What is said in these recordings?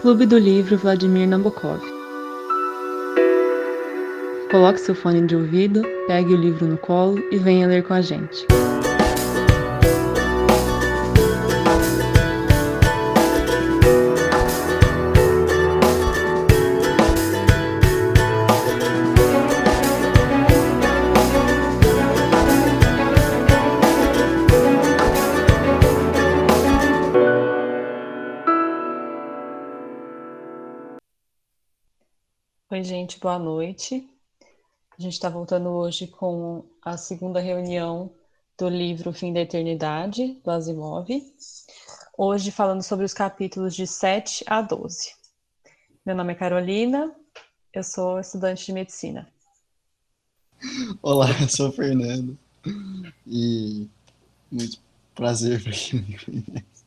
Clube do Livro Vladimir Nabokov. Coloque seu fone de ouvido, pegue o livro no colo e venha ler com a gente. Gente, boa noite. A gente está voltando hoje com a segunda reunião do livro Fim da Eternidade, do Asimov. Hoje falando sobre os capítulos de 7 a 12. Meu nome é Carolina, eu sou estudante de medicina. Olá, eu sou o Fernando. E muito prazer para quem me conhece.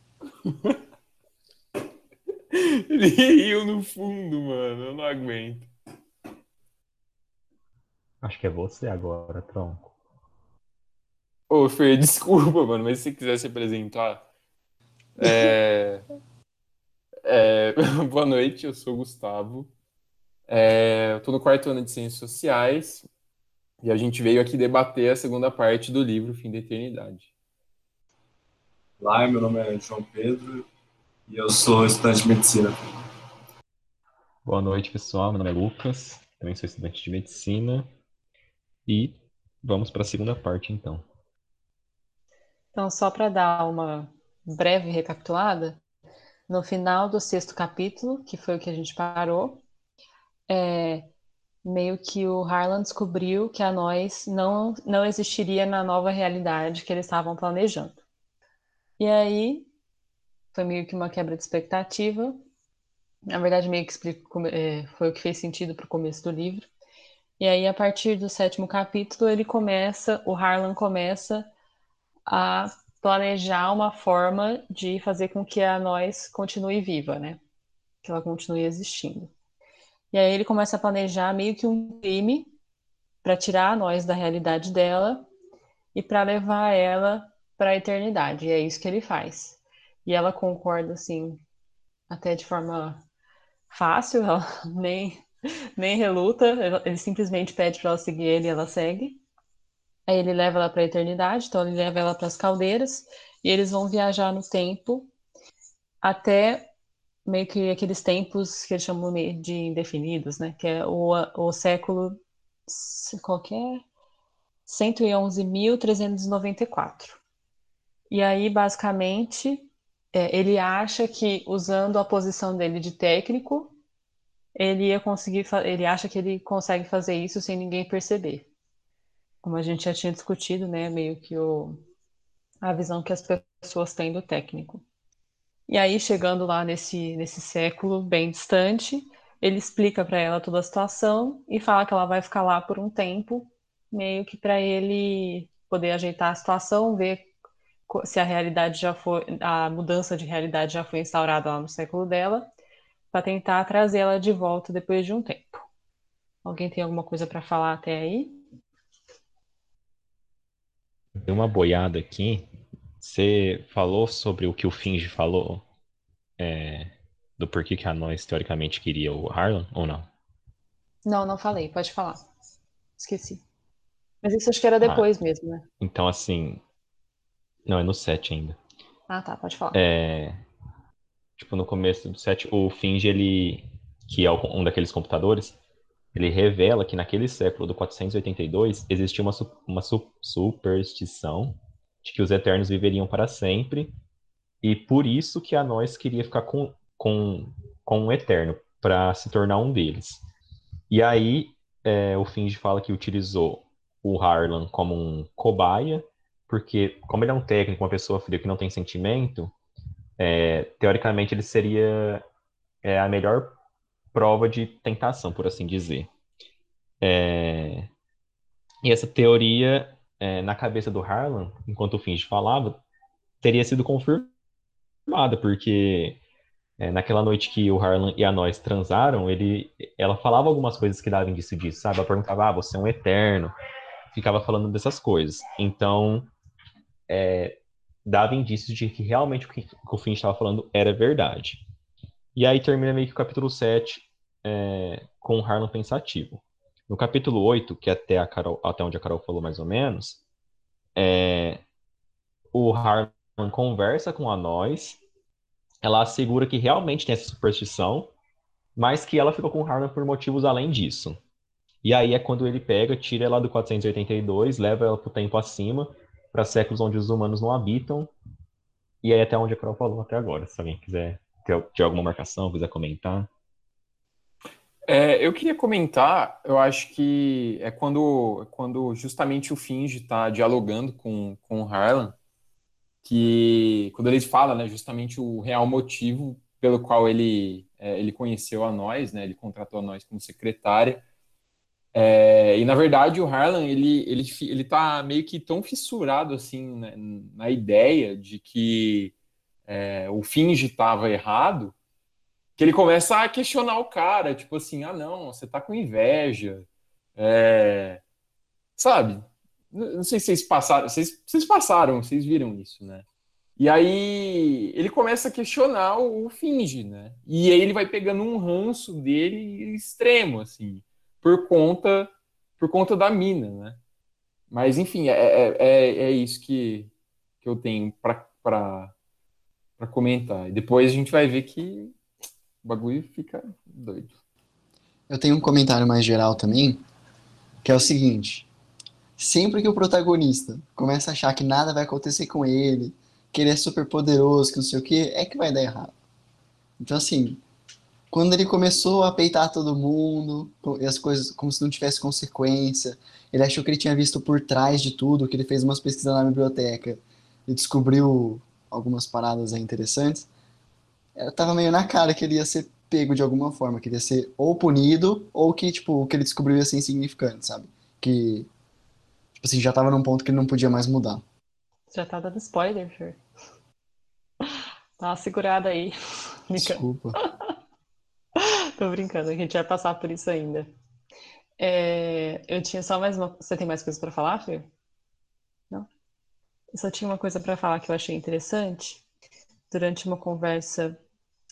Ele riu no fundo, mano. Eu não aguento. Acho que é você agora, tronco. Ô, Fer, desculpa, mano, mas se você quiser se apresentar. É... É... Boa noite, eu sou o Gustavo. É... Eu tô no quarto ano de Ciências Sociais e a gente veio aqui debater a segunda parte do livro Fim da Eternidade. Olá, meu nome é João Pedro e eu sou estudante de medicina. Boa noite, pessoal. Meu nome é Lucas, também sou estudante de medicina. E vamos para a segunda parte, então. Então, só para dar uma breve recapitulada, no final do sexto capítulo, que foi o que a gente parou, é, meio que o Harlan descobriu que a nós não, não existiria na nova realidade que eles estavam planejando. E aí, foi meio que uma quebra de expectativa. Na verdade, meio que explico, é, foi o que fez sentido para o começo do livro. E aí, a partir do sétimo capítulo, ele começa, o Harlan começa a planejar uma forma de fazer com que a nós continue viva, né? Que ela continue existindo. E aí ele começa a planejar meio que um crime para tirar a nós da realidade dela e para levar ela para a eternidade. E é isso que ele faz. E ela concorda assim, até de forma fácil, ela nem nem reluta, ele simplesmente pede para ela seguir ele e ela segue. Aí ele leva ela para a eternidade, então ele leva ela para as caldeiras e eles vão viajar no tempo até meio que aqueles tempos que eles chamam de indefinidos, né? Que é o, o século qualquer 111.394. E aí, basicamente, é, ele acha que usando a posição dele de técnico, ele ia conseguir, ele acha que ele consegue fazer isso sem ninguém perceber. Como a gente já tinha discutido, né, meio que o, a visão que as pessoas têm do técnico. E aí, chegando lá nesse, nesse século bem distante, ele explica para ela toda a situação e fala que ela vai ficar lá por um tempo, meio que para ele poder ajeitar a situação, ver se a realidade já foi, a mudança de realidade já foi instaurada lá no século dela para tentar trazê-la de volta depois de um tempo. Alguém tem alguma coisa para falar até aí? Deu uma boiada aqui. Você falou sobre o que o Finge falou é, do porquê que a nós teoricamente queria o Harlan ou não? Não, não falei. Pode falar. Esqueci. Mas isso acho que era ah, depois ah, mesmo, né? Então, assim. Não, é no 7 ainda. Ah, tá. Pode falar. É, tipo, no começo do set, o Finge, ele, que é um daqueles computadores, ele revela que naquele século do 482 existia uma, uma superstição de que os Eternos viveriam para sempre, e por isso que a nós queria ficar com, com, com um Eterno, para se tornar um deles. E aí, é, o Finge fala que utilizou o Harlan como um cobaia, porque como ele é um técnico, uma pessoa fria que não tem sentimento, é, teoricamente ele seria é, a melhor prova de tentação, por assim dizer. É, e essa teoria, é, na cabeça do Harlan, enquanto o Finch falava, teria sido confirmada, porque é, naquela noite que o Harlan e a nós transaram, ele, ela falava algumas coisas que davam indício disso, sabe? Ela perguntava, ah, você é um eterno, ficava falando dessas coisas. Então, é, dava indícios de que realmente o que o Finn estava falando era verdade. E aí termina meio que o capítulo 7 é, com o Harlan pensativo. No capítulo 8, que é até, a Carol, até onde a Carol falou mais ou menos, é, o Harlan conversa com a Nós, ela assegura que realmente tem essa superstição, mas que ela ficou com o Harlan por motivos além disso. E aí é quando ele pega, tira ela do 482, leva ela para o tempo acima, para séculos onde os humanos não habitam, e aí até onde a Carol falou até agora, se alguém quiser ter, alguma marcação, quiser comentar. É, eu queria comentar, eu acho que é quando, quando justamente o Finge está dialogando com, com o Harlan, que quando ele fala, né, justamente o real motivo pelo qual ele, é, ele conheceu a nós, né, ele contratou a nós como secretária, é, e na verdade o Harlan ele ele ele tá meio que tão fissurado assim né, na ideia de que é, o Finge estava errado que ele começa a questionar o cara, tipo assim, ah não, você tá com inveja, é, sabe? Não sei se vocês passaram, vocês, vocês passaram, vocês viram isso, né? E aí ele começa a questionar o, o Finge, né? E aí ele vai pegando um ranço dele extremo, assim por conta por conta da mina, né? Mas enfim, é, é, é, é isso que, que eu tenho para comentar. E depois a gente vai ver que o bagulho fica doido. Eu tenho um comentário mais geral também, que é o seguinte: sempre que o protagonista começa a achar que nada vai acontecer com ele, que ele é super poderoso, que não sei o que, é que vai dar errado. Então, assim, quando ele começou a peitar todo mundo, e as coisas como se não tivesse consequência, ele achou que ele tinha visto por trás de tudo, que ele fez umas pesquisas na biblioteca e descobriu algumas paradas interessantes. Tava meio na cara que ele ia ser pego de alguma forma, que ele ia ser ou punido, ou que, tipo, o que ele descobriu ia ser insignificante, sabe? Que, tipo assim, já tava num ponto que ele não podia mais mudar. Já tá dando spoiler, Fer. Uma segurada aí. Desculpa. Tô brincando, a gente vai passar por isso ainda. É, eu tinha só mais uma. Você tem mais coisa para falar, Fê? Não? Eu só tinha uma coisa para falar que eu achei interessante. Durante uma conversa,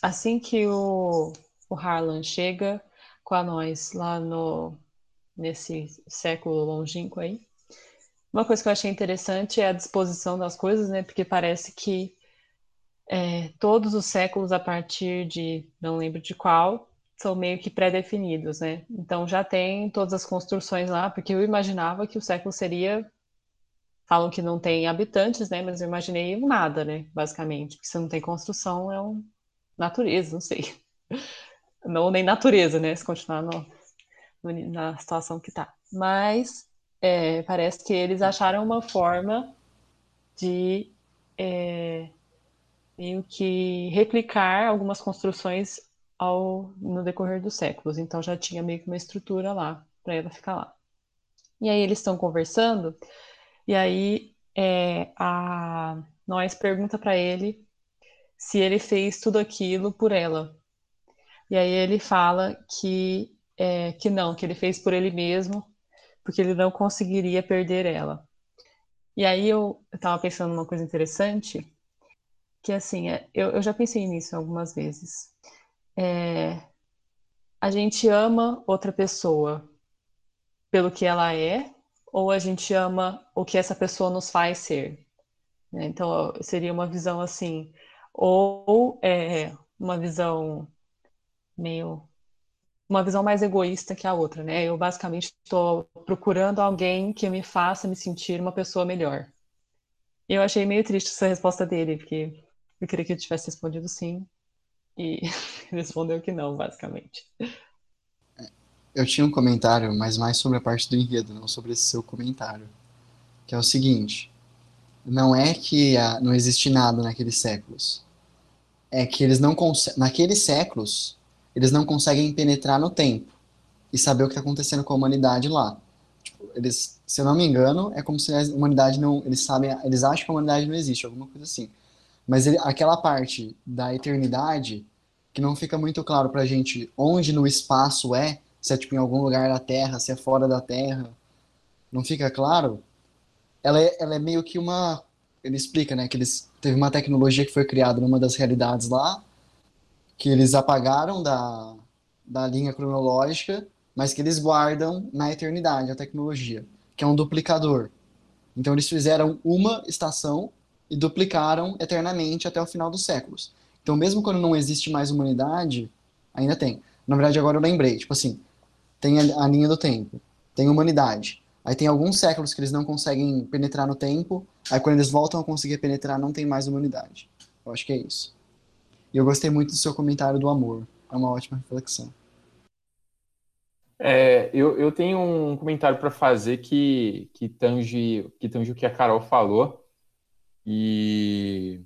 assim que o, o Harlan chega com a nós lá no nesse século longínquo aí, uma coisa que eu achei interessante é a disposição das coisas, né? Porque parece que é, todos os séculos a partir de não lembro de qual são meio que pré-definidos, né? Então já tem todas as construções lá, porque eu imaginava que o século seria. Falam que não tem habitantes, né? Mas eu imaginei nada, né? Basicamente. Porque se não tem construção, é um natureza, não sei. Não nem natureza, né? Se continuar no, no, na situação que tá. Mas é, parece que eles acharam uma forma de é, meio que replicar algumas construções ao, no decorrer dos séculos. Então já tinha meio que uma estrutura lá para ela ficar lá. E aí eles estão conversando, e aí é, a nós pergunta para ele se ele fez tudo aquilo por ela. E aí ele fala que é, que não, que ele fez por ele mesmo, porque ele não conseguiria perder ela. E aí eu estava pensando numa coisa interessante, que assim, é, eu, eu já pensei nisso algumas vezes é, a gente ama outra pessoa pelo que ela é, ou a gente ama o que essa pessoa nos faz ser. Né? Então, seria uma visão assim, ou é, uma visão meio. Uma visão mais egoísta que a outra, né? Eu basicamente estou procurando alguém que me faça me sentir uma pessoa melhor. Eu achei meio triste essa resposta dele, porque eu queria que ele tivesse respondido sim, e respondeu que não, basicamente. Eu tinha um comentário, mas mais sobre a parte do enredo, não sobre esse seu comentário. Que é o seguinte: não é que ah, não existe nada naqueles séculos. É que eles não conseguem. Naqueles séculos, eles não conseguem penetrar no tempo e saber o que está acontecendo com a humanidade lá. Tipo, eles, se eu não me engano, é como se a humanidade não. Eles sabem, eles acham que a humanidade não existe, alguma coisa assim. Mas ele, aquela parte da eternidade, que não fica muito claro pra gente onde no espaço é, se é tipo em algum lugar da Terra, se é fora da Terra, não fica claro, ela é, ela é meio que uma. Ele explica, né, que eles teve uma tecnologia que foi criada numa das realidades lá, que eles apagaram da, da linha cronológica, mas que eles guardam na eternidade a tecnologia, que é um duplicador. Então eles fizeram uma estação e duplicaram eternamente até o final dos séculos. Então mesmo quando não existe mais humanidade, ainda tem. Na verdade agora eu lembrei, tipo assim, tem a, linha do tempo, tem humanidade. Aí tem alguns séculos que eles não conseguem penetrar no tempo, aí quando eles voltam a conseguir penetrar não tem mais humanidade. Eu acho que é isso. E eu gostei muito do seu comentário do amor. É uma ótima reflexão. É, eu, eu tenho um comentário para fazer que, que, tange, que tange o que a Carol falou. E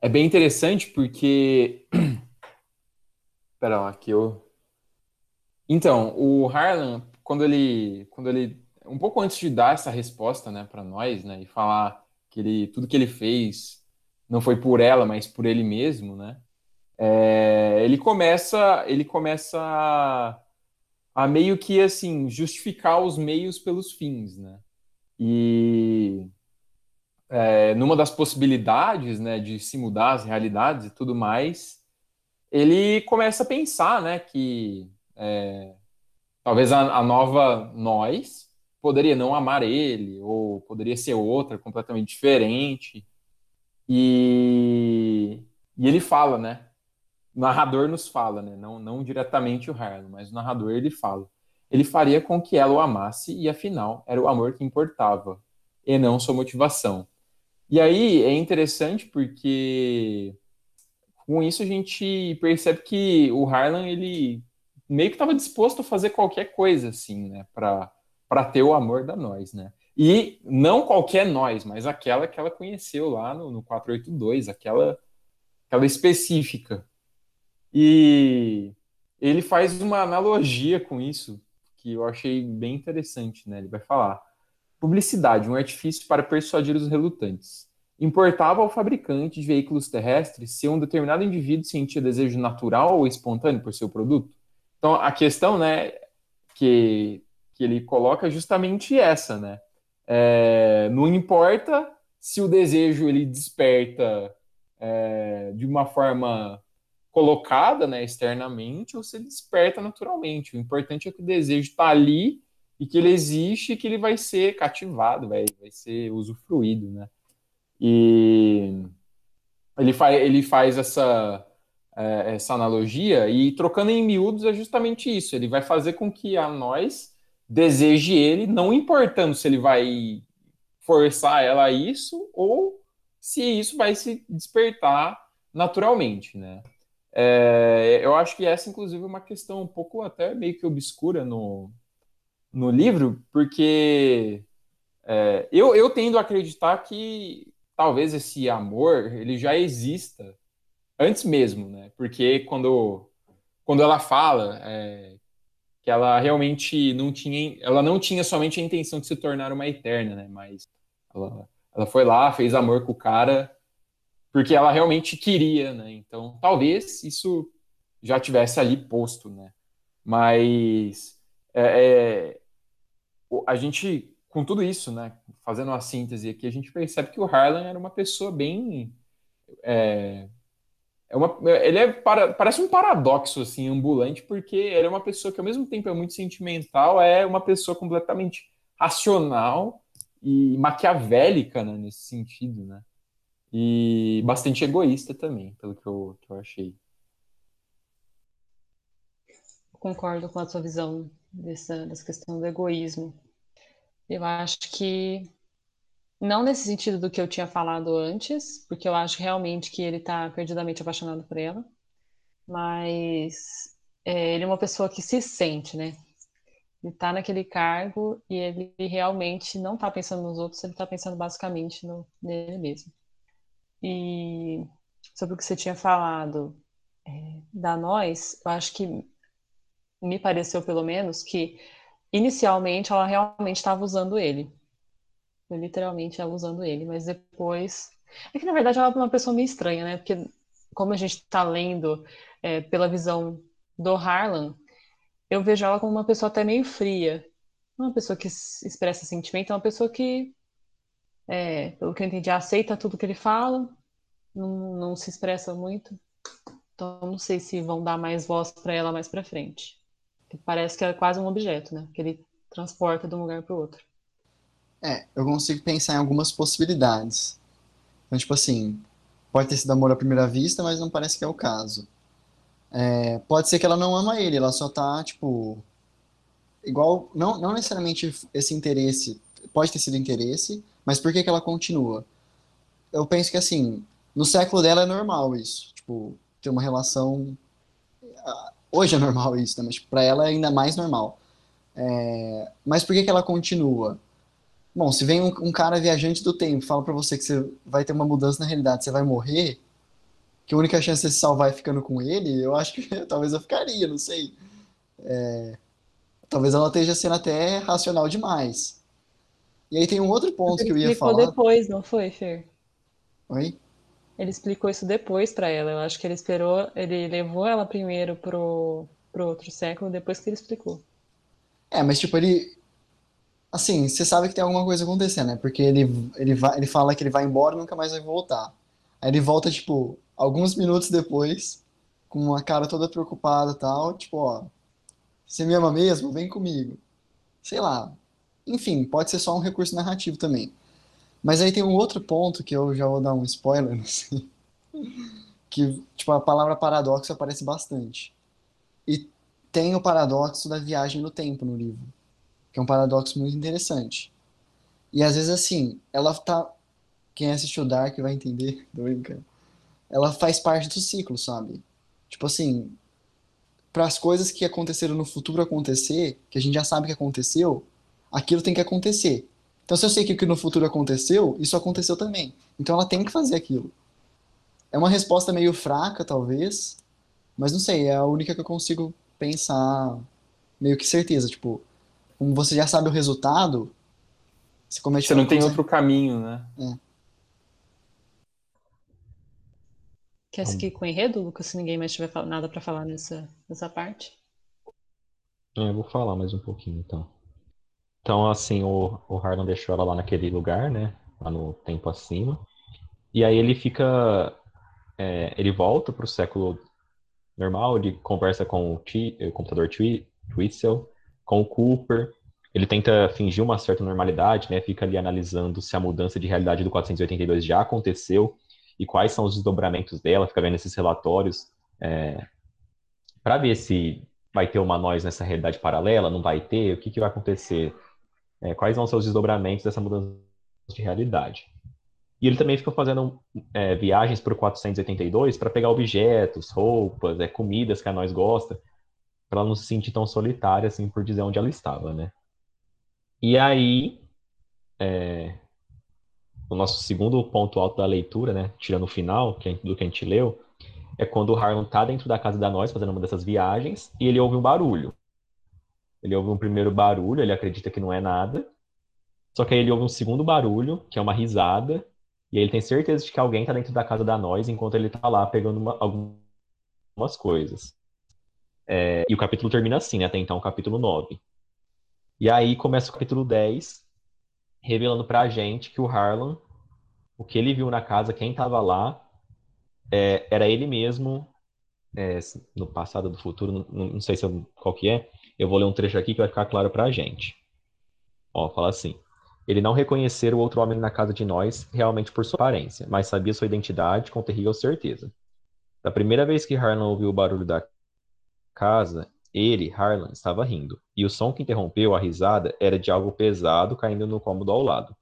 é bem interessante porque. Espera lá, que eu. Então, o Harlan, quando ele, quando ele. Um pouco antes de dar essa resposta né, para nós, né, e falar que ele, tudo que ele fez não foi por ela, mas por ele mesmo, né? É, ele começa, ele começa a, a, meio que assim justificar os meios pelos fins, né? E é, numa das possibilidades, né, de se mudar as realidades e tudo mais, ele começa a pensar, né, que é, talvez a, a nova nós poderia não amar ele ou poderia ser outra completamente diferente e, e ele fala, né? O narrador nos fala, né? Não, não diretamente o Harlan, mas o narrador ele fala. Ele faria com que ela o amasse e afinal era o amor que importava e não sua motivação. E aí é interessante porque com isso a gente percebe que o Harlan ele meio que estava disposto a fazer qualquer coisa assim, né, para para ter o amor da nós, né? E não qualquer nós, mas aquela que ela conheceu lá no, no 482, aquela, aquela específica. E ele faz uma analogia com isso, que eu achei bem interessante, né? Ele vai falar: publicidade, um artifício para persuadir os relutantes. Importava ao fabricante de veículos terrestres se um determinado indivíduo sentia desejo natural ou espontâneo por seu produto. Então, a questão, né, que, que ele coloca é justamente essa, né? É, não importa se o desejo ele desperta é, de uma forma colocada né, externamente ou se ele desperta naturalmente. O importante é que o desejo está ali e que ele existe e que ele vai ser cativado, vai, vai ser usufruído. Né? E ele, fa ele faz essa, é, essa analogia e trocando em miúdos é justamente isso. Ele vai fazer com que a nós deseje ele, não importando se ele vai forçar ela a isso ou se isso vai se despertar naturalmente, né? É, eu acho que essa, inclusive, é uma questão um pouco até meio que obscura no, no livro, porque é, eu, eu tendo a acreditar que talvez esse amor ele já exista antes mesmo, né? Porque quando, quando ela fala é, que ela realmente não tinha, ela não tinha somente a intenção de se tornar uma eterna, né? Mas ela, ela foi lá, fez amor com o cara porque ela realmente queria, né? Então, talvez isso já tivesse ali posto, né? Mas é, é, a gente, com tudo isso, né? Fazendo uma síntese aqui, a gente percebe que o Harlan era uma pessoa bem é, é uma, ele é para, parece um paradoxo assim ambulante porque ele é uma pessoa que ao mesmo tempo é muito sentimental é uma pessoa completamente racional e maquiavélica né, nesse sentido né e bastante egoísta também pelo que eu, que eu achei concordo com a sua visão dessa, dessa questão do egoísmo eu acho que não nesse sentido do que eu tinha falado antes, porque eu acho realmente que ele está perdidamente apaixonado por ela, mas é, ele é uma pessoa que se sente, né? Ele está naquele cargo e ele realmente não está pensando nos outros, ele está pensando basicamente no, nele mesmo. E sobre o que você tinha falado é, da nós, eu acho que me pareceu pelo menos que inicialmente ela realmente estava usando ele foi literalmente ela usando ele, mas depois. É que na verdade ela é uma pessoa meio estranha, né? Porque como a gente está lendo é, pela visão do Harlan, eu vejo ela como uma pessoa até meio fria. Não uma pessoa que expressa sentimento, é uma pessoa que, é, pelo que eu entendi, aceita tudo que ele fala, não, não se expressa muito. Então não sei se vão dar mais voz para ela mais para frente. Parece que é quase um objeto, né? Que ele transporta de um lugar para o outro. É, eu consigo pensar em algumas possibilidades. Então, tipo assim, pode ter sido amor à primeira vista, mas não parece que é o caso. É, pode ser que ela não ama ele, ela só tá, tipo, igual, não, não necessariamente esse interesse, pode ter sido interesse, mas por que que ela continua? Eu penso que, assim, no século dela é normal isso, tipo, ter uma relação, hoje é normal isso, né? mas tipo, pra ela é ainda mais normal. É, mas por que que ela continua? Bom, se vem um, um cara viajante do tempo, fala pra você que você vai ter uma mudança na realidade, você vai morrer, que a única chance de se salvar é ficando com ele, eu acho que talvez eu ficaria, não sei. É, talvez ela esteja sendo até racional demais. E aí tem um outro ponto que eu ia falar. Ele depois, não foi, Fer? Oi? Ele explicou isso depois para ela. Eu acho que ele esperou, ele levou ela primeiro pro, pro outro século, depois que ele explicou. É, mas tipo, ele. Assim, você sabe que tem alguma coisa acontecendo, né? Porque ele, ele, vai, ele fala que ele vai embora e nunca mais vai voltar. Aí ele volta, tipo, alguns minutos depois, com uma cara toda preocupada e tal, tipo, ó, você me ama mesmo? Vem comigo. Sei lá. Enfim, pode ser só um recurso narrativo também. Mas aí tem um outro ponto que eu já vou dar um spoiler. Que, tipo, a palavra paradoxo aparece bastante. E tem o paradoxo da viagem no tempo no livro, que é um paradoxo muito interessante. E às vezes, assim, ela tá. Quem assistiu Dark vai entender, tô brincando. Ela faz parte do ciclo, sabe? Tipo assim, para as coisas que aconteceram no futuro acontecer, que a gente já sabe que aconteceu, aquilo tem que acontecer. Então, se eu sei que o que no futuro aconteceu, isso aconteceu também. Então, ela tem que fazer aquilo. É uma resposta meio fraca, talvez, mas não sei, é a única que eu consigo pensar meio que certeza. Tipo, como você já sabe o resultado, você comete Você não tem outro caminho, né? É. Quer seguir com o enredo, Lucas, se ninguém mais tiver nada para falar nessa, nessa parte? É, eu vou falar mais um pouquinho, então. Então, assim, o, o Harlan deixou ela lá naquele lugar, né? Lá no tempo acima. E aí ele fica... É, ele volta pro século normal, ele conversa com o, T, o computador Twitzel, com o Cooper. Ele tenta fingir uma certa normalidade, né? Fica ali analisando se a mudança de realidade do 482 já aconteceu e quais são os desdobramentos dela, fica vendo esses relatórios é, para ver se vai ter uma nós nessa realidade paralela, não vai ter, o que, que vai acontecer, é, quais vão ser os desdobramentos dessa mudança de realidade. E ele também fica fazendo é, viagens para o 482 para pegar objetos, roupas, é, comidas que a nós gosta, para ela não se sentir tão solitária assim por dizer onde ela estava, né? E aí, é, o nosso segundo ponto alto da leitura, né, tirando o final do que a gente leu, é quando o Harlan tá dentro da casa da nós fazendo uma dessas viagens e ele ouve um barulho. Ele ouve um primeiro barulho, ele acredita que não é nada. Só que aí ele ouve um segundo barulho, que é uma risada, e aí ele tem certeza de que alguém tá dentro da casa da nós enquanto ele tá lá pegando uma, algumas coisas. É, e o capítulo termina assim, né? Até então, o capítulo 9. E aí começa o capítulo 10, revelando pra gente que o Harlan, o que ele viu na casa, quem tava lá, é, era ele mesmo, é, no passado, do futuro, não, não sei se qual que é. Eu vou ler um trecho aqui que vai ficar claro pra gente. Ó, fala assim. Ele não reconhecer o outro homem na casa de nós realmente por sua aparência, mas sabia sua identidade com terrível certeza. Da primeira vez que Harlan ouviu o barulho da casa, ele, Harlan, estava rindo, e o som que interrompeu a risada era de algo pesado caindo no cômodo ao lado.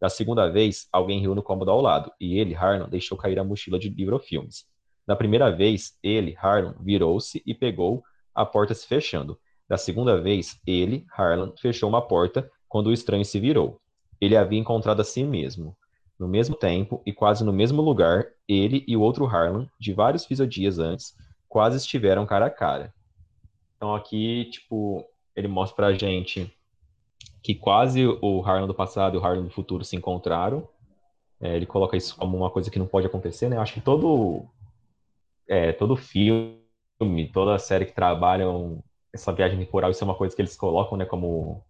Da segunda vez, alguém riu no cômodo ao lado, e ele, Harlan, deixou cair a mochila de livrofilmes. Da primeira vez, ele, Harlan, virou-se e pegou a porta se fechando. Da segunda vez, ele, Harlan, fechou uma porta quando o estranho se virou. Ele havia encontrado a si mesmo. No mesmo tempo e quase no mesmo lugar, ele e o outro Harlan, de vários dias antes, quase estiveram cara a cara. Então aqui, tipo, ele mostra pra gente que quase o Harlan do passado e o Harlan do futuro se encontraram. É, ele coloca isso como uma coisa que não pode acontecer, né? Acho que todo, é, todo filme, toda série que trabalham essa viagem temporal, isso é uma coisa que eles colocam, né, como,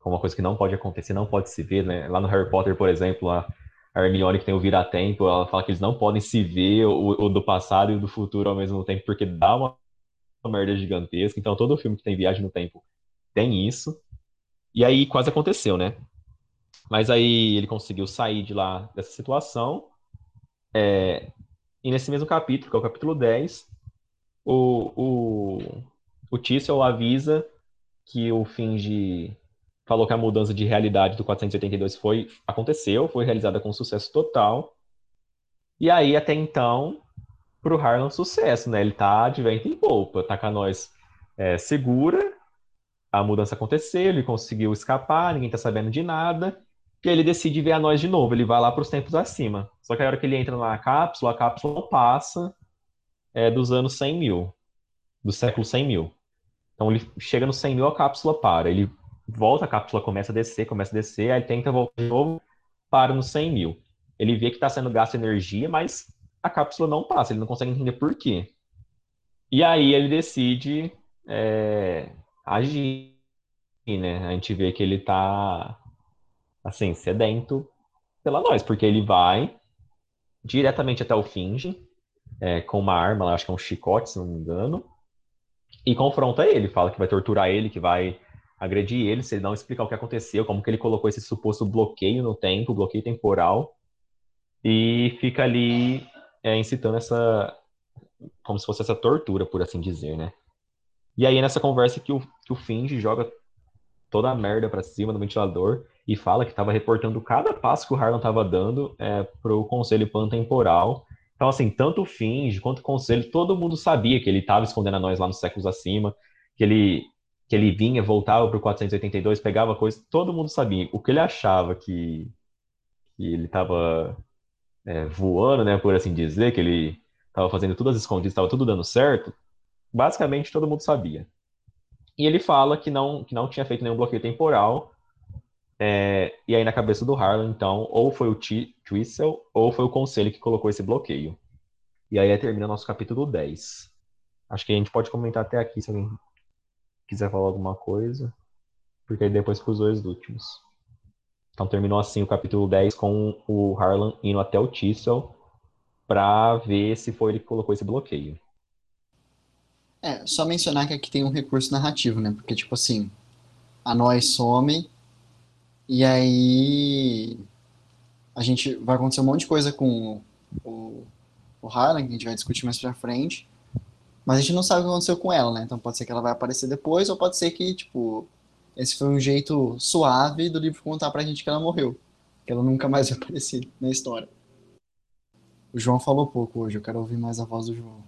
como uma coisa que não pode acontecer, não pode se ver, né? Lá no Harry Potter, por exemplo, a Hermione que tem o vira-tempo, ela fala que eles não podem se ver o, o, do passado e o do futuro ao mesmo tempo, porque dá uma, uma merda gigantesca. Então, todo filme que tem viagem no tempo tem isso. E aí quase aconteceu, né? Mas aí ele conseguiu sair de lá dessa situação. É, e nesse mesmo capítulo, que é o capítulo 10, o, o, o Tissel avisa que o Finge falou que a mudança de realidade do 482 foi aconteceu, foi realizada com sucesso total. E aí, até então, pro Harlan, sucesso, né? Ele tá de vento em polpa, tá com a nós é, segura, a mudança aconteceu, ele conseguiu escapar, ninguém tá sabendo de nada, e ele decide ver a nós de novo, ele vai lá pros tempos acima. Só que a hora que ele entra na cápsula, a cápsula passa é, dos anos 100 mil, do século 100 mil. Então ele chega no 100 mil, a cápsula para. Ele volta, a cápsula começa a descer, começa a descer, aí tenta voltar de novo, para no 100 mil. Ele vê que está sendo gasto energia, mas a cápsula não passa, ele não consegue entender por quê. E aí ele decide é, agir, né? A gente vê que ele está, assim, sedento pela nós, porque ele vai diretamente até o Finge, é, com uma arma, acho que é um chicote, se não me engano, e confronta ele, fala que vai torturar ele, que vai agredir ele, se ele não explicar o que aconteceu, como que ele colocou esse suposto bloqueio no tempo, bloqueio temporal, e fica ali é, incitando essa, como se fosse essa tortura, por assim dizer, né? E aí nessa conversa que o, que o Finge joga toda a merda pra cima do ventilador e fala que estava reportando cada passo que o Harlan estava dando é, pro Conselho Pantemporal. Então, assim, tanto o Finge quanto o Conselho, todo mundo sabia que ele estava escondendo a nós lá nos séculos acima, que ele que ele vinha, voltava para o 482, pegava coisa, todo mundo sabia. O que ele achava que, que ele estava é, voando, né, por assim dizer, que ele estava fazendo tudo às escondidas, estava tudo dando certo, basicamente todo mundo sabia. E ele fala que não, que não tinha feito nenhum bloqueio temporal, é, e aí na cabeça do Harlan, então, ou foi o Twissel, ou foi o Conselho que colocou esse bloqueio. E aí termina nosso capítulo 10. Acho que a gente pode comentar até aqui, se alguém quiser falar alguma coisa, porque aí depois para os dois últimos. Então terminou assim o capítulo 10 com o Harlan indo até o Tissel para ver se foi ele que colocou esse bloqueio. É, só mencionar que aqui tem um recurso narrativo, né? Porque, tipo assim, a nós some e aí a gente vai acontecer um monte de coisa com o, o Harlan, que a gente vai discutir mais pra frente. Mas a gente não sabe o que aconteceu com ela, né? Então pode ser que ela vai aparecer depois, ou pode ser que, tipo, esse foi um jeito suave do livro contar pra gente que ela morreu. Que ela nunca mais vai aparecer na história. O João falou pouco hoje, eu quero ouvir mais a voz do João.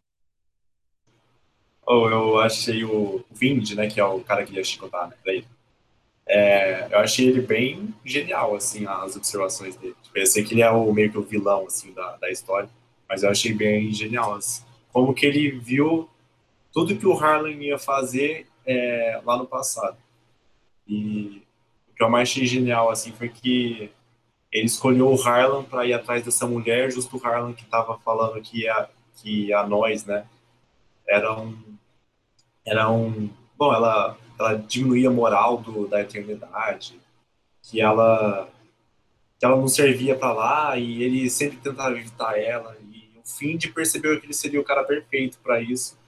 Oh, eu achei o Vind, né, que é o cara que ia chicotar, né, ele. É, eu achei ele bem genial, assim, as observações dele. Tipo, eu sei que ele é o, meio que o vilão, assim, da, da história, mas eu achei bem genial, assim como que ele viu tudo que o Harlan ia fazer é, lá no passado. E o que eu mais achei genial assim foi que ele escolheu o Harlan para ir atrás dessa mulher, justo o Harlan que estava falando que a, que a nós, né, era um, era um, bom, ela, ela diminuía a moral do, da eternidade, que ela, que ela não servia para lá e ele sempre tentava evitar ela Find percebeu que ele seria o cara perfeito para isso,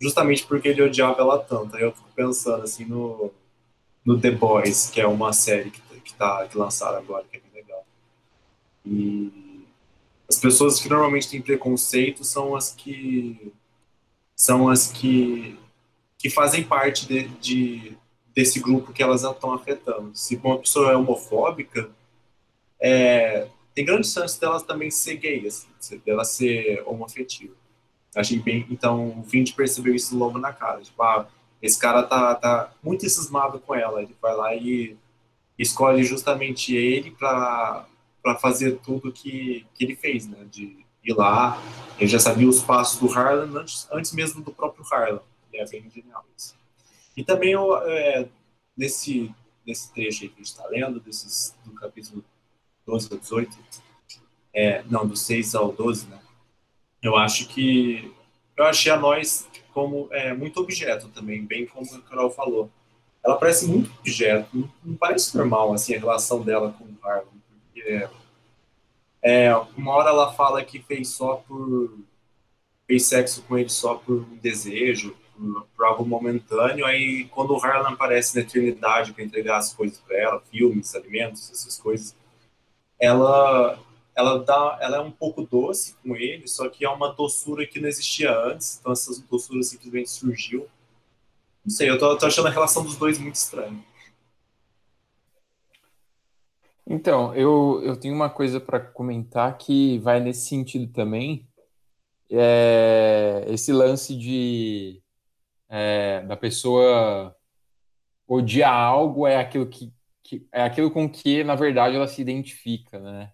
justamente porque ele odiava ela tanto. Aí eu fico pensando assim no, no The Boys, que é uma série que, que, tá, que lançaram agora, que é bem legal. E as pessoas que normalmente têm preconceito são as que são as que que fazem parte de, de desse grupo que elas estão afetando. Se uma pessoa é homofóbica, é, tem grandes chances dela também ser gay, assim, dela ser homoafetiva. Achei bem. Então, o Vinci percebeu isso logo na cara. Tipo, ah, esse cara tá, tá muito cismado com ela. Ele vai lá e escolhe justamente ele para fazer tudo que, que ele fez, né? De ir lá. Ele já sabia os passos do Harlan antes, antes mesmo do próprio Harlan. É bem genial isso. E também, é, nesse, nesse trecho que a gente está lendo, desses, do capítulo 12 ao 18, é, não, do 6 ao 12, né? Eu acho que eu achei a nós como é, muito objeto também, bem como a Carol falou. Ela parece muito objeto, não, não parece normal assim a relação dela com o Harlan, porque É, uma hora ela fala que fez só por. fez sexo com ele só por um desejo, por, algo momentâneo. Aí quando o Harlan aparece na eternidade para entregar as coisas para ela, filmes, alimentos, essas coisas, ela. Ela, dá, ela é um pouco doce com ele, só que é uma doçura que não existia antes, então essa doçura simplesmente surgiu. Não sei, eu tô, tô achando a relação dos dois muito estranha. Então, eu, eu tenho uma coisa para comentar que vai nesse sentido também. É esse lance de é, da pessoa odiar algo é aquilo que, que é aquilo com que na verdade ela se identifica, né?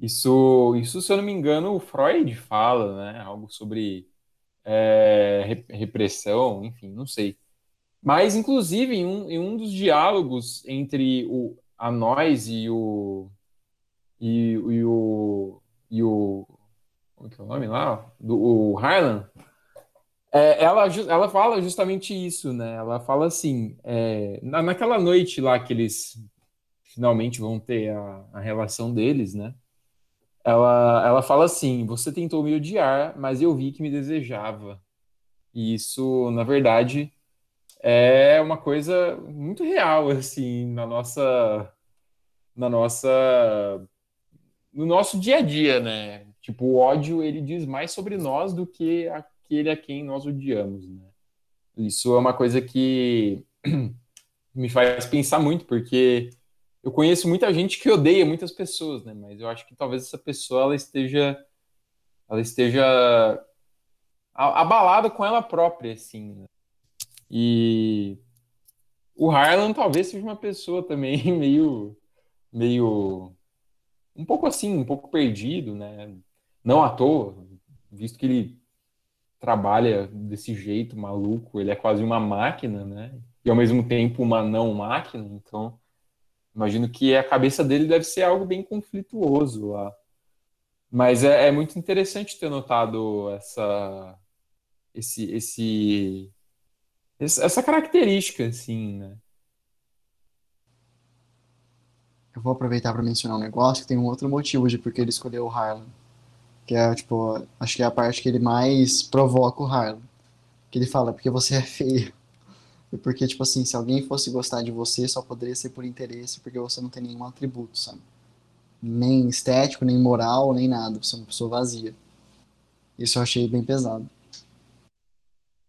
Isso, isso se eu não me engano, o Freud fala, né? Algo sobre é, re- repressão, enfim, não sei. Mas, inclusive, em um, em um dos diálogos entre o, a nós e o, e, e o, e o, como que é o nome lá? Do, o Harlan, é, ela, ela fala justamente isso, né? Ela fala assim, é, na, naquela noite lá que eles finalmente vão ter a, a relação deles, né? Ela, ela fala assim: Você tentou me odiar, mas eu vi que me desejava. E isso, na verdade, é uma coisa muito real, assim, na nossa, na nossa, no nosso dia a dia, né? Tipo, o ódio, ele diz mais sobre nós do que aquele a quem nós odiamos, né? Isso é uma coisa que me faz pensar muito, porque eu conheço muita gente que odeia muitas pessoas, né? Mas eu acho que talvez essa pessoa ela esteja, ela esteja abalada com ela própria, assim. né? E o Harlan talvez seja uma pessoa também meio, meio, um pouco assim, um pouco perdido, né? Não à toa, visto que ele trabalha desse jeito maluco, ele é quase uma máquina, né? E ao mesmo tempo uma não máquina, então imagino que a cabeça dele deve ser algo bem conflituoso lá. Mas é, é muito interessante ter notado essa, esse, esse, essa característica, assim, né? Eu vou aproveitar para mencionar um negócio que tem um outro motivo de por que ele escolheu o Harlan. Que é, tipo, acho que é a parte que ele mais provoca o Harlan. Que ele fala, porque você é feio. E porque, tipo assim, se alguém fosse gostar de você, só poderia ser por interesse, porque você não tem nenhum atributo, sabe? Nem estético, nem moral, nem nada. Você é uma pessoa vazia. Isso eu achei bem pesado.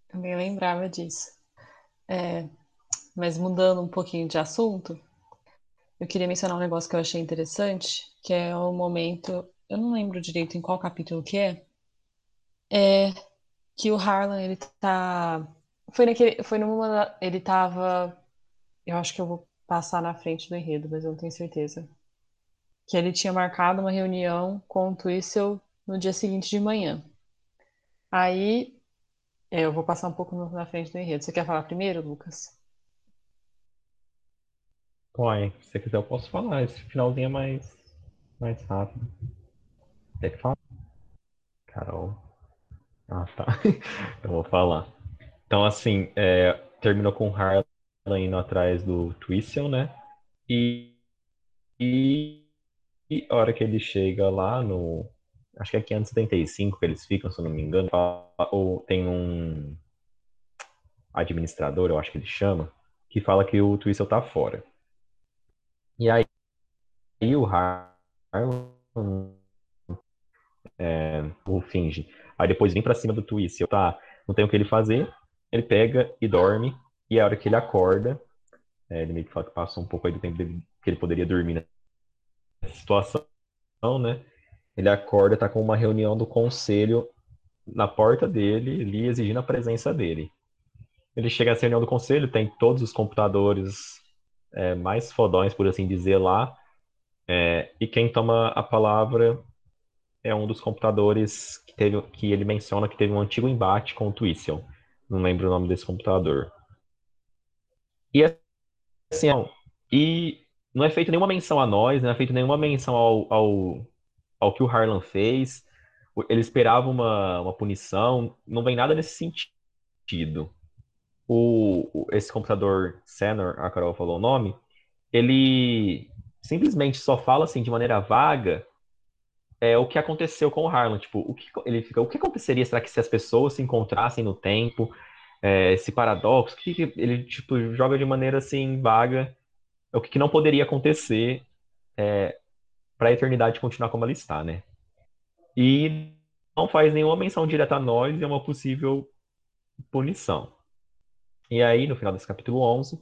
Também lembrava disso. É, mas mudando um pouquinho de assunto, eu queria mencionar um negócio que eu achei interessante, que é o momento, eu não lembro direito em qual capítulo que é, é que o Harlan, ele tá, foi naquele, foi numa, ele tava, eu acho que eu vou passar na frente do enredo, mas eu não tenho certeza, que ele tinha marcado uma reunião com o Twistle no dia seguinte de manhã. Aí, é, eu vou passar um pouco na frente do enredo. Você quer falar primeiro, Lucas? Uai, se você quiser eu posso falar. Esse finalzinho é mais, mais rápido. Quer que fala? Carol. Ah, tá. Eu vou falar. Então, assim, é, terminou com Harlan indo atrás do Twistle, né? E, e, e a hora que ele chega lá no. Acho que é 575 que eles ficam, se eu não me engano. Ou tem um administrador, eu acho que ele chama, que fala que o Twistle tá fora. E aí, aí o Harlan é, o finge. Aí depois vem pra cima do Twistle, tá? Não tem o que ele fazer. Ele pega e dorme. E a hora que ele acorda, é, ele meio que fala que passou um pouco aí do tempo dele, que ele poderia dormir nessa situação, né? Ele acorda, tá com uma reunião do conselho na porta dele, ali exigindo a presença dele. Ele chega nessa reunião do conselho, tem todos os computadores é, mais fodões, por assim dizer, lá. É, e quem toma a palavra é um dos computadores que, teve, que ele menciona que teve um antigo embate com o Twistle. Não lembro o nome desse computador. E assim, e não é feito nenhuma menção a nós, não é feito nenhuma menção ao, ao, ao que o Harlan fez. Ele esperava uma, uma punição, não vem nada nesse sentido. O- esse computador Senor, a Carol falou o nome, ele simplesmente só fala assim de maneira vaga é o que aconteceu com o Harlan. Tipo, o que ele fica, o que aconteceria será que se as pessoas se encontrassem no tempo? É, esse paradoxo, que, ele tipo joga de maneira assim vaga, o que, que não poderia acontecer é, para a eternidade continuar como ela está, né? E não faz nenhuma menção direta a nós e é uma possível punição. E aí, no final desse capítulo 11,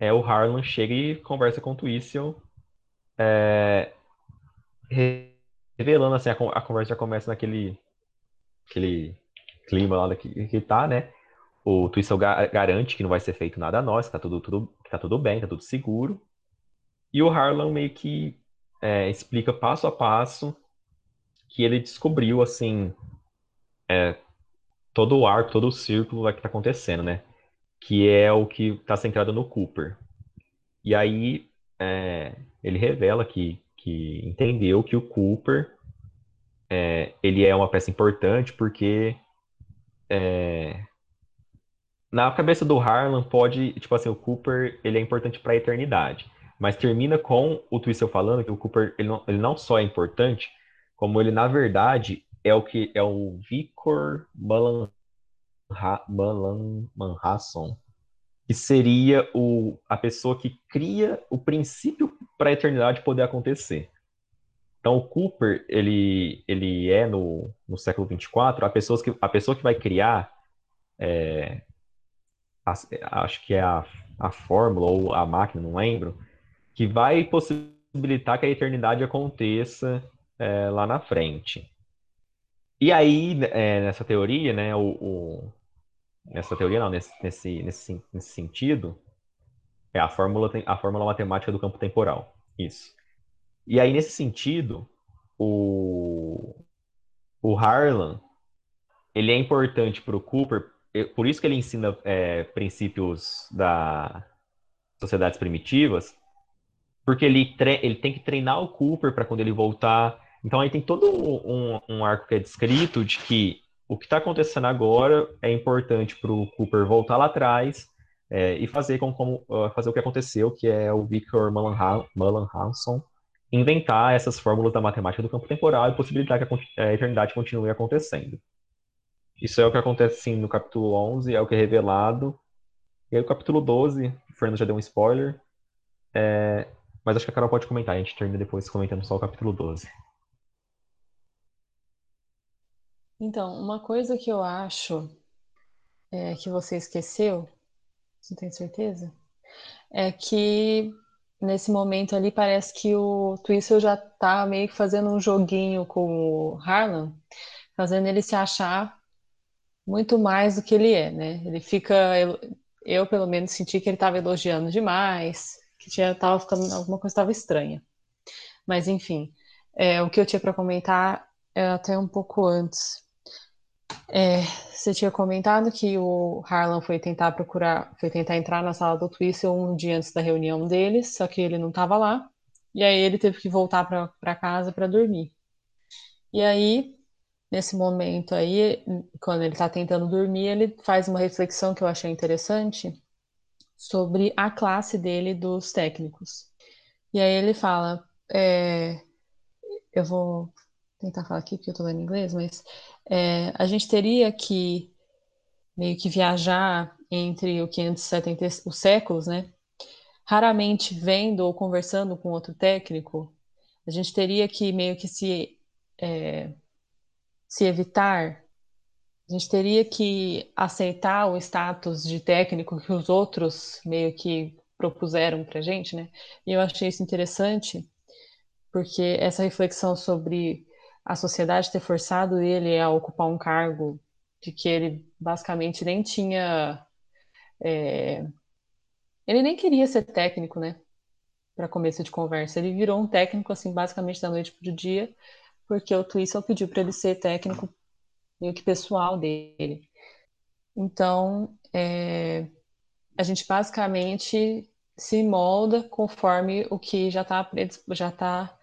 é, o Harlan chega e conversa com o Twistle, é, revelando assim, a, a, conversa começa naquele aquele clima lá que, que tá, né? O Twistle ga garante que não vai ser feito nada a nós, que tá tudo, tudo, que tá tudo bem, tá tudo seguro. E o Harlan meio que é, explica passo a passo que ele descobriu, assim, é, todo o arco, todo o círculo que está acontecendo, né? Que é o que está centrado no Cooper. E aí é, ele revela que, que entendeu que o Cooper é, ele é uma peça importante porque é, na cabeça do Harlan pode, tipo assim, o Cooper ele é importante para a eternidade, mas termina com o Twistle falando que o Cooper ele não, ele não só é importante, como ele na verdade é o que é o Victor Malan, Malan que seria o, a pessoa que cria o princípio para a eternidade poder acontecer. Então, o Cooper, ele, ele é, no, no século 24, a pessoa que, a pessoa que vai criar, é, a, acho que é a, a fórmula ou a máquina, não lembro, que vai possibilitar que a eternidade aconteça é, lá na frente. E aí, é, nessa teoria, né, o, o, nessa teoria não, nesse, nesse, nesse, nesse sentido, é a fórmula, a fórmula matemática do campo temporal. Isso. E aí, nesse sentido, o, o Harlan, ele é importante para o Cooper, por isso que ele ensina é, princípios da sociedades primitivas, porque ele, ele tem que treinar o Cooper para quando ele voltar então aí tem todo um, um arco que é descrito de que o que está acontecendo agora é importante para o Cooper voltar lá atrás é, e fazer, com, como, fazer o que aconteceu, que é o Victor Mullen Hanson inventar essas fórmulas da matemática do campo temporal e possibilitar que a, a eternidade continue acontecendo. Isso é o que acontece sim no capítulo 11, é o que é revelado. E aí o capítulo 12, o Fernando já deu um spoiler, é, mas acho que a Carol pode comentar, a gente termina depois comentando só o capítulo 12. Então, uma coisa que eu acho é, que você esqueceu, não tenho certeza, é que nesse momento ali parece que o Twistle já tá meio que fazendo um joguinho com o Harlan, fazendo ele se achar muito mais do que ele é, né? Ele fica, eu, pelo menos senti que ele estava elogiando demais, que tinha, tava ficando alguma coisa estava estranha. Mas enfim, é, o que eu tinha para comentar é até um pouco antes. É, você tinha comentado que o Harlan foi tentar procurar, foi tentar entrar na sala do Twistle um dia antes da reunião deles, só que ele não estava lá. E aí ele teve que voltar para casa para dormir. E aí, nesse momento aí, quando ele está tentando dormir, ele faz uma reflexão que eu achei interessante sobre a classe dele dos técnicos. E aí ele fala, é, eu vou tentar falar aqui porque eu estou lendo em inglês, mas é, a gente teria que meio que viajar entre o 570 os séculos, né? Raramente vendo ou conversando com outro técnico, a gente teria que meio que se é, se evitar, a gente teria que aceitar o status de técnico que os outros meio que propuseram para gente, né? E eu achei isso interessante, porque essa reflexão sobre a sociedade ter forçado ele a ocupar um cargo de que ele basicamente nem tinha. É... Ele nem queria ser técnico, né? Para começo de conversa. Ele virou um técnico, assim, basicamente da noite para o dia, porque o Twistle pediu para ele ser técnico meio que pessoal dele. Então, é... a gente basicamente se molda conforme o que já está já tá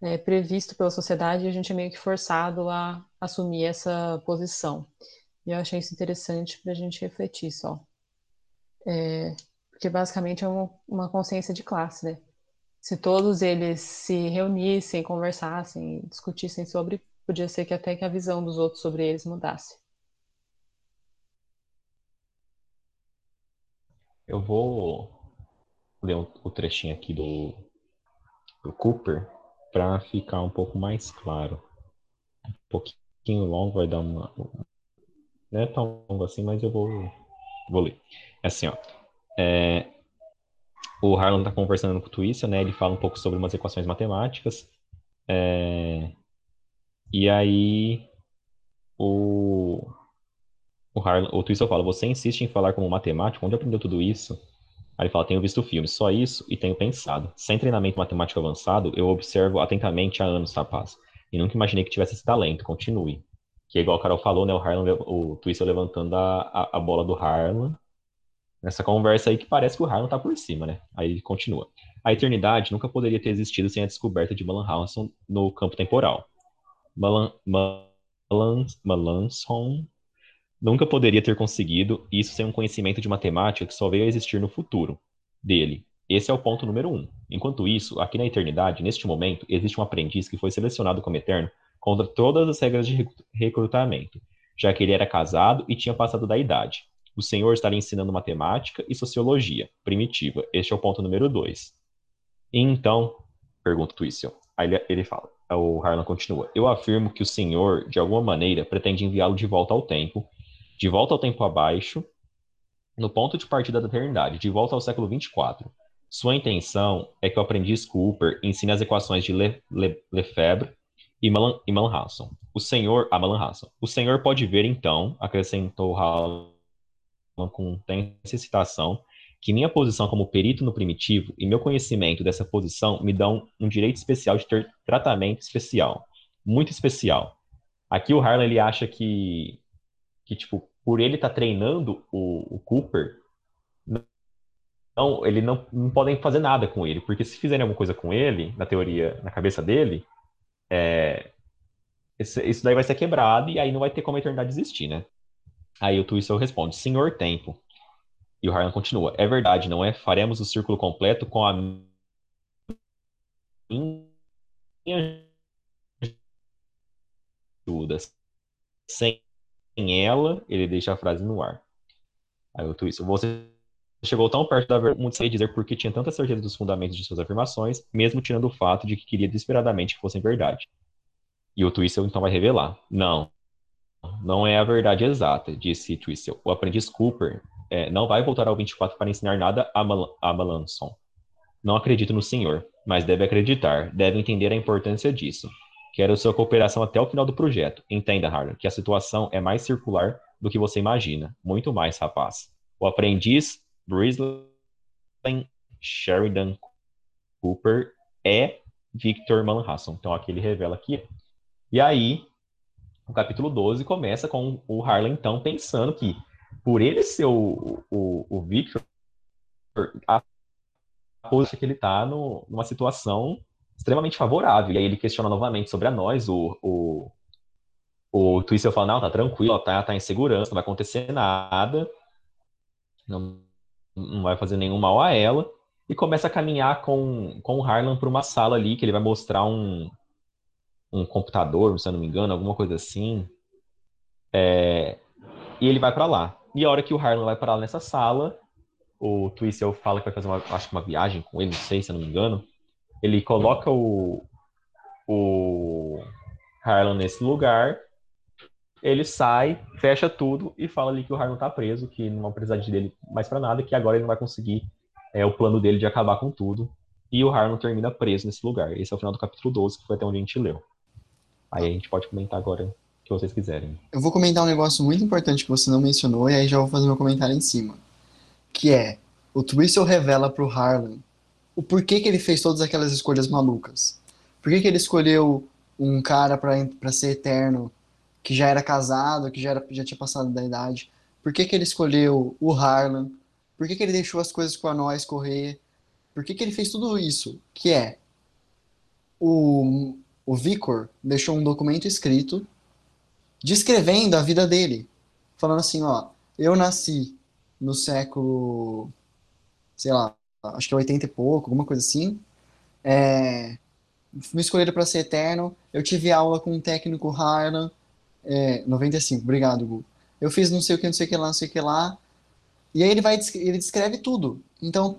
é, previsto pela sociedade e a gente é meio que forçado a assumir essa posição. E eu achei isso interessante para a gente refletir só. É, porque basicamente é uma, uma consciência de classe, né? se todos eles se reunissem, conversassem, discutissem sobre, podia ser que até que a visão dos outros sobre eles mudasse. Eu vou ler o trechinho aqui do, do Cooper para ficar um pouco mais claro. Um pouquinho longo, vai dar uma. Não é tão longo assim, mas eu vou, vou ler. É assim, ó. É, o Harlan está conversando com o Twister, né? Ele fala um pouco sobre umas equações matemáticas. É, e aí o, o, Harlan, o Twister fala, você insiste em falar como matemático? Onde aprendeu tudo isso? Aí ele fala, tenho visto filmes, só isso, e tenho pensado. Sem treinamento matemático avançado, eu observo atentamente há anos, rapaz. E nunca imaginei que tivesse esse talento. Continue. Que é igual o Carol falou, né? O, Harlan, o Twister levantando a, a, a bola do Harlan nessa conversa aí que parece que o Harlan tá por cima, né? Aí continua. A eternidade nunca poderia ter existido sem a descoberta de Malan Hanson no campo temporal. Malan, Malan, Malanson nunca poderia ter conseguido isso sem um conhecimento de matemática que só veio a existir no futuro dele. Esse é o ponto número um. Enquanto isso, aqui na eternidade, neste momento, existe um aprendiz que foi selecionado como eterno contra todas as regras de recrutamento, já que ele era casado e tinha passado da idade. O Senhor está lhe ensinando matemática e sociologia primitiva. Este é o ponto número dois. E então, pergunta Twistle. Aí ele fala, o Harlan continua. Eu afirmo que o Senhor, de alguma maneira, pretende enviá-lo de volta ao tempo, de volta ao tempo abaixo, no ponto de partida da eternidade, de volta ao século 24. Sua intenção é que o aprendiz Cooper ensine as equações de Le, Le, Lefebvre e Malan, e Malanhasson. O senhor, a Malanhasson. O senhor pode ver então, acrescentou Harlan com intensa citação, que minha posição como perito no primitivo e meu conhecimento dessa posição me dão um direito especial de ter tratamento especial, muito especial. Aqui o Harlan ele acha que, que tipo, por ele estar tá treinando o, o, Cooper, não, ele não, não podem fazer nada com ele, porque se fizerem alguma coisa com ele, na teoria, na cabeça dele, é, isso daí vai ser quebrado e aí não vai ter como a eternidade existir, né? Aí o Twistle responde, Senhor Tempo. E o Harlan continua, é verdade, não é? Faremos o círculo completo com a minha ajuda. Sem ela, ele deixa a frase no ar. Aí o Twistle, você chegou tão perto da verdade, muito sei dizer porque tinha tanta certeza dos fundamentos de suas afirmações, mesmo tirando o fato de que queria desesperadamente que fossem verdade. E o Twistle então vai revelar, não, não é a verdade exata, disse Twistle. O aprendiz Cooper é, não vai voltar ao 24 para ensinar nada a, Mal a Malanson. Não acredito no senhor, mas deve acreditar, deve entender a importância disso. Quero sua cooperação até o final do projeto. Entenda, Harlan, que a situação é mais circular do que você imagina. Muito mais, rapaz. O aprendiz Brisley Sheridan Cooper é Victor Manhasson. Então aqui ele revela aqui. E aí, o capítulo 12 começa com o Harlan, então, pensando que, por ele ser o, o, o Victor, a coisa que ele está numa situação extremamente favorável. E aí ele questiona novamente sobre a nós, o, o, o Twistle fala, não, tá tranquilo, tá, tá em segurança, não vai acontecer nada, não, não vai fazer nenhum mal a ela, e começa a caminhar com, com o Harlan para uma sala ali, que ele vai mostrar um, um computador, se eu não me engano, alguma coisa assim. É, e ele vai para lá. E a hora que o Harlan vai para lá nessa sala, o Twistle fala que vai fazer uma, acho que uma viagem com ele, não sei se eu não me engano. Ele coloca o, o Harlan nesse lugar, ele sai, fecha tudo e fala ali que o Harlan tá preso, que não vai precisar dele mais para nada, que agora ele não vai conseguir é, o plano dele de acabar com tudo. E o Harlan termina preso nesse lugar. Esse é o final do capítulo 12, que foi até onde a gente leu. Aí a gente pode comentar agora o que vocês quiserem. Eu vou comentar um negócio muito importante que você não mencionou, e aí já vou fazer meu comentário em cima. Que é, o Twistle revela pro Harlan o porquê que ele fez todas aquelas escolhas malucas. Por que, que ele escolheu um cara para ser eterno, que já era casado, que já, era, já tinha passado da idade? Por que, que ele escolheu o Harlan? Por que, que ele deixou as coisas com a nós correr? Por que, que ele fez tudo isso? Que é o o Vicor deixou um documento escrito descrevendo a vida dele, falando assim, ó, eu nasci no século, sei lá, acho que é 80 e pouco, alguma coisa assim, É, me escolheram para ser eterno. Eu tive aula com o técnico Harlan. É, 95, obrigado, Gu. Eu fiz não sei o que, não sei o que lá, não sei o que lá. E aí ele vai, ele descreve tudo. Então,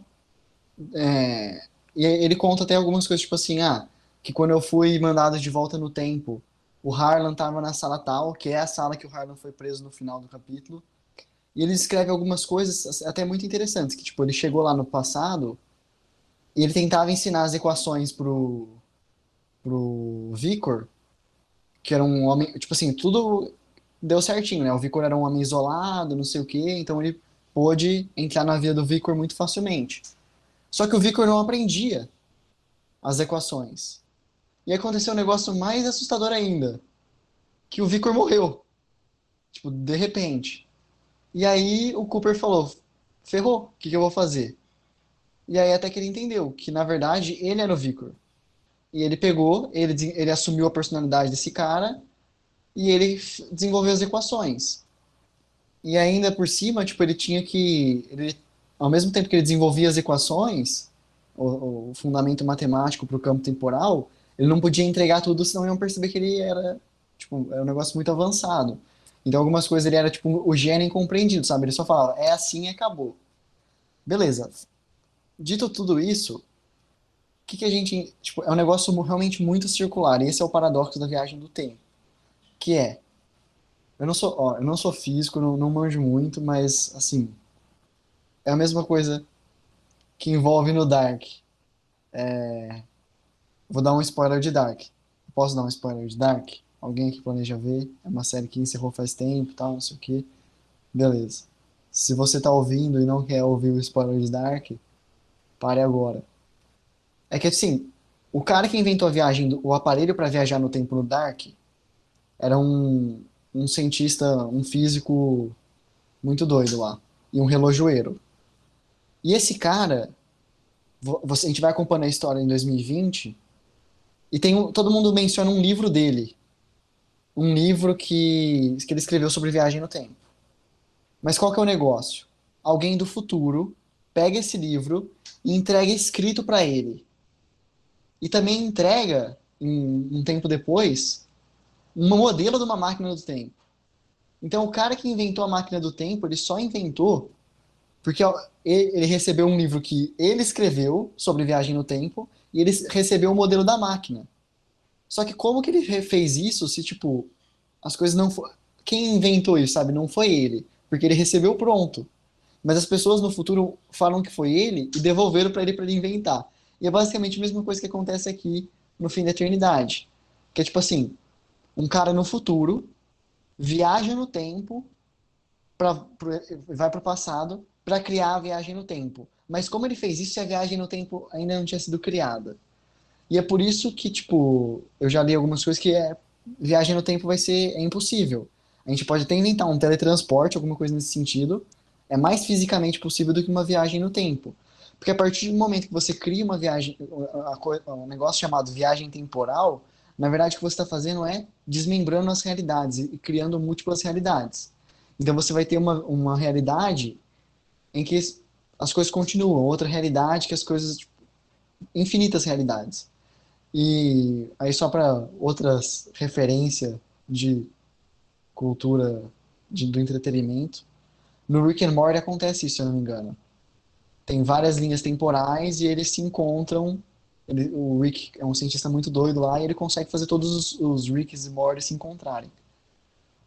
é, e ele conta até algumas coisas, tipo assim, ah, que quando eu fui mandado de volta no tempo, o Harlan estava na sala tal, que é a sala que o Harlan foi preso no final do capítulo. E ele descreve algumas coisas até muito interessantes, que tipo, ele chegou lá no passado e ele tentava ensinar as equações pro pro Vicor, que era um homem, tipo assim, tudo deu certinho, né? O Vicor era um homem isolado, não sei o quê, então ele pôde entrar na vida do Vicor muito facilmente. Só que o Vicor não aprendia as equações. E aconteceu um negócio mais assustador ainda, que o Vicor morreu. Tipo, de repente. E aí o Cooper falou: ferrou, o que, que eu vou fazer? E aí até que ele entendeu que, na verdade, ele era o Vicor. E ele pegou, ele, ele assumiu a personalidade desse cara e ele desenvolveu as equações. E ainda por cima, tipo, ele tinha que. Ele, ao mesmo tempo que ele desenvolvia as equações, o, o fundamento matemático para o campo temporal, ele não podia entregar tudo, senão iam perceber que ele era, tipo, era um negócio muito avançado. Então, algumas coisas ele era, tipo, o gênio incompreendido, sabe? Ele só falava, é assim e acabou. Beleza. Dito tudo isso, o que, que a gente. Tipo, é um negócio realmente muito circular. E esse é o paradoxo da viagem do tempo. Que é. Eu não sou, ó, eu não sou físico, não, não manjo muito, mas, assim. É a mesma coisa que envolve no Dark. É, vou dar um spoiler de Dark. Posso dar um spoiler de Dark? Alguém que planeja ver? É uma série que encerrou faz tempo, tal, não sei o que. Beleza. Se você tá ouvindo e não quer ouvir o spoiler de Dark, pare agora. É que assim, o cara que inventou a viagem, o aparelho para viajar no tempo no Dark, era um, um cientista, um físico muito doido lá. E um relojoeiro. E esse cara, você, a gente vai acompanhando a história em 2020, e tem todo mundo menciona um livro dele, um livro que, que ele escreveu sobre viagem no tempo. Mas qual que é o negócio? Alguém do futuro pega esse livro e entrega escrito para ele. E também entrega, um, um tempo depois, um modelo de uma máquina do tempo. Então, o cara que inventou a máquina do tempo, ele só inventou porque ele recebeu um livro que ele escreveu sobre viagem no tempo e ele recebeu o modelo da máquina. Só que como que ele fez isso se, tipo, as coisas não foram... Quem inventou isso, sabe? Não foi ele. Porque ele recebeu pronto. Mas as pessoas no futuro falam que foi ele e devolveram para ele para ele inventar. E é basicamente a mesma coisa que acontece aqui no fim da eternidade. Que é tipo assim, um cara no futuro viaja no tempo, pra, pra vai para o passado para criar a viagem no tempo. Mas como ele fez isso se a viagem no tempo ainda não tinha sido criada? E é por isso que, tipo, eu já li algumas coisas que é viagem no tempo vai ser é impossível. A gente pode até inventar um teletransporte, alguma coisa nesse sentido. É mais fisicamente possível do que uma viagem no tempo. Porque a partir do momento que você cria uma viagem, um negócio chamado viagem temporal, na verdade o que você está fazendo é desmembrando as realidades e criando múltiplas realidades. Então você vai ter uma, uma realidade em que as coisas continuam, outra realidade que as coisas, tipo, infinitas realidades. E aí só para outras referência de cultura de, do entretenimento, no Rick and Morty acontece isso, se eu não me engano. Tem várias linhas temporais e eles se encontram. Ele, o Rick é um cientista muito doido lá e ele consegue fazer todos os, os Ricks e Morty se encontrarem.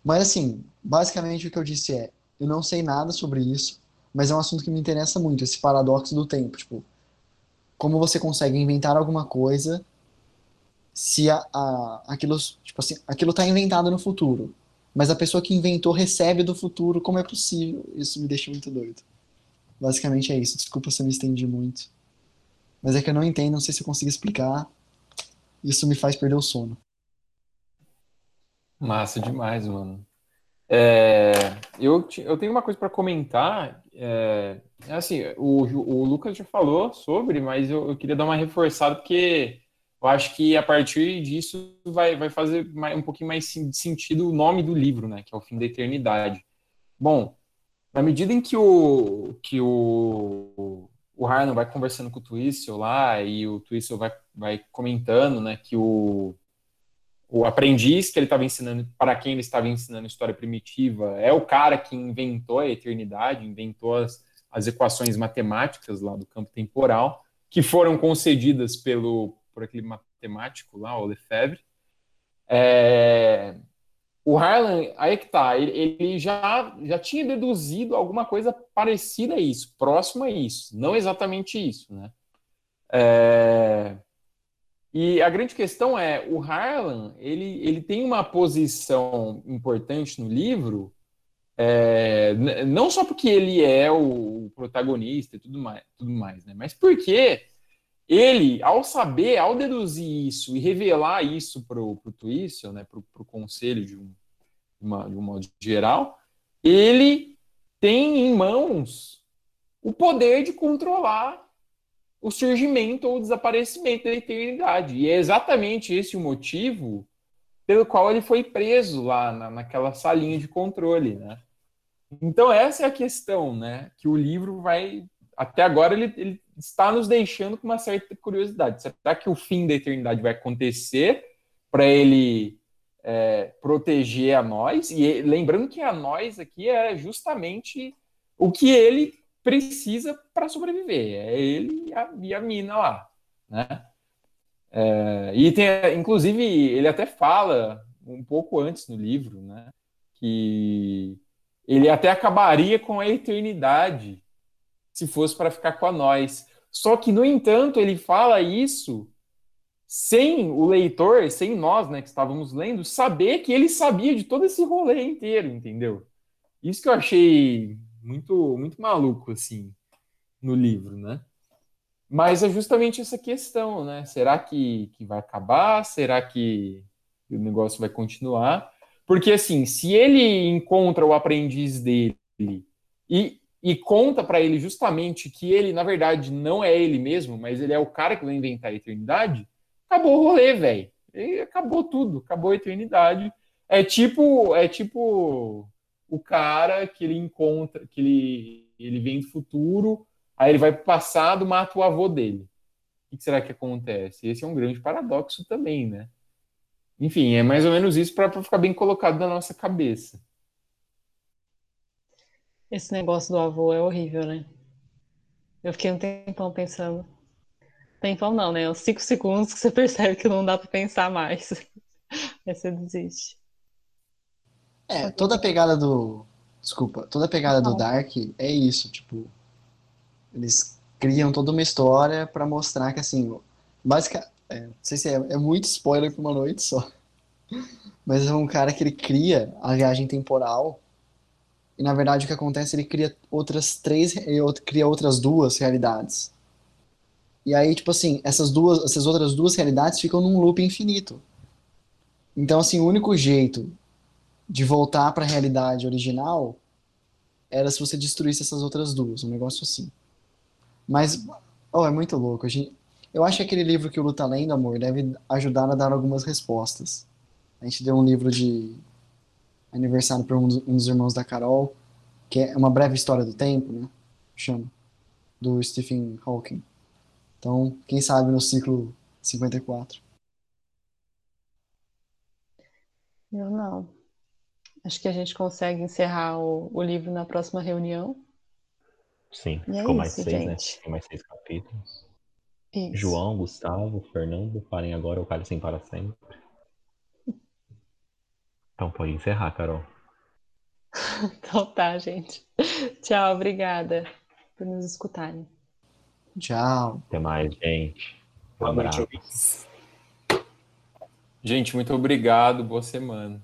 Mas assim, basicamente o que eu disse é, eu não sei nada sobre isso, mas é um assunto que me interessa muito, esse paradoxo do tempo, tipo, como você consegue inventar alguma coisa se a, a, aquilo, tipo assim, aquilo está inventado no futuro, mas a pessoa que inventou recebe do futuro, como é possível? Isso me deixa muito doido. Basicamente é isso. Desculpa se eu me estendi muito. Mas é que eu não entendo, não sei se eu consigo explicar. Isso me faz perder o sono. Massa demais, mano. É, eu, eu tenho uma coisa para comentar. É, assim, o, o Lucas já falou sobre, mas eu, eu queria dar uma reforçada, porque eu acho que a partir disso vai, vai fazer mais, um pouquinho mais sentido o nome do livro, né? Que é o Fim da Eternidade. Bom, na medida em que o, que o, o Harlan vai conversando com o Twistle lá e o Twistle vai, vai comentando, né, que o, o aprendiz que ele estava ensinando, para quem ele estava ensinando história primitiva, é o cara que inventou a eternidade, inventou as, as equações matemáticas lá do campo temporal, que foram concedidas pelo por aquele matemático lá, o Lefebvre. É, o Harlan, aí que tá, ele, já, já tinha deduzido alguma coisa parecida a isso, próximo a isso, não exatamente isso, né? É, e a grande questão é, o Harlan, ele, ele tem uma posição importante no livro, é, não só porque ele é o protagonista e tudo mais, tudo mais né? mas porque ele, ao saber, ao deduzir isso e revelar isso para o Twistle, né, para o conselho de, um, uma, de um modo geral, ele tem em mãos o poder de controlar o surgimento ou desaparecimento da eternidade. E é exatamente esse o motivo pelo qual ele foi preso lá na, naquela salinha de controle, né? Então essa é a questão, né? Que o livro vai até agora ele, ele está nos deixando com uma certa curiosidade. Será que o fim da eternidade vai acontecer para ele é, proteger a nós? E lembrando que a nós aqui é justamente o que ele precisa para sobreviver. É ele e a, e a mina lá, né? É, e tem, inclusive, ele até fala um pouco antes no livro, né? Que ele até acabaria com a eternidade se fosse para ficar com a nós. Só que, no entanto, ele fala isso sem o leitor, sem nós, né, que estávamos lendo, saber que ele sabia de todo esse rolê inteiro, entendeu? Isso que eu achei muito, muito maluco, assim, no livro, né? Mas é justamente essa questão, né? Será que, que vai acabar? Será que o negócio vai continuar? Porque, assim, se ele encontra o aprendiz dele e, e conta para ele justamente que ele, na verdade, não é ele mesmo, mas ele é o cara que vai inventar a eternidade, acabou o rolê, velho. Acabou tudo, acabou a eternidade. É tipo, é tipo o cara que ele encontra, que ele, ele vem do futuro, aí ele vai pro passado, mata o avô dele. O que será que acontece? Esse é um grande paradoxo também, né? Enfim, é mais ou menos isso para ficar bem colocado na nossa cabeça. Esse negócio do avô é horrível, né? Eu fiquei um tempão pensando. Tempão não, né? Uns cinco segundos que você percebe que não dá para pensar mais. Aí você desiste. É, toda a pegada do. Desculpa, toda a pegada do Dark é isso, tipo. Eles criam toda uma história para mostrar que, assim, basicamente. É, não sei se é, é muito spoiler pra uma noite só. Mas é um cara que ele cria a viagem temporal e na verdade o que acontece ele cria outras três, cria outras duas realidades. E aí, tipo assim, essas duas, essas outras duas realidades ficam num loop infinito. Então, assim, o único jeito de voltar para a realidade original era se você destruísse essas outras duas, um negócio assim. Mas, oh, é muito louco. Gente, eu acho que aquele livro que o Luta Lendo, amor, deve ajudar a dar algumas respostas. A gente deu um livro de aniversário para um, um, dos irmãos da Carol, que é uma breve história do tempo, né? Chama. Do Stephen Hawking. Então, quem sabe no ciclo 54. Eu não. Acho que a gente consegue encerrar o, o livro na próxima reunião. Sim, e é ficou é mais seis, né? gente. né? Tem mais seis capítulos. Isso. João, Gustavo, Fernando, parem agora ou calem sem para sempre. Então pode encerrar, Carol. então tá, gente. Tchau, obrigada por nos escutarem. Tchau. Até mais, gente. Boa noite, Gente, muito obrigado. Boa semana.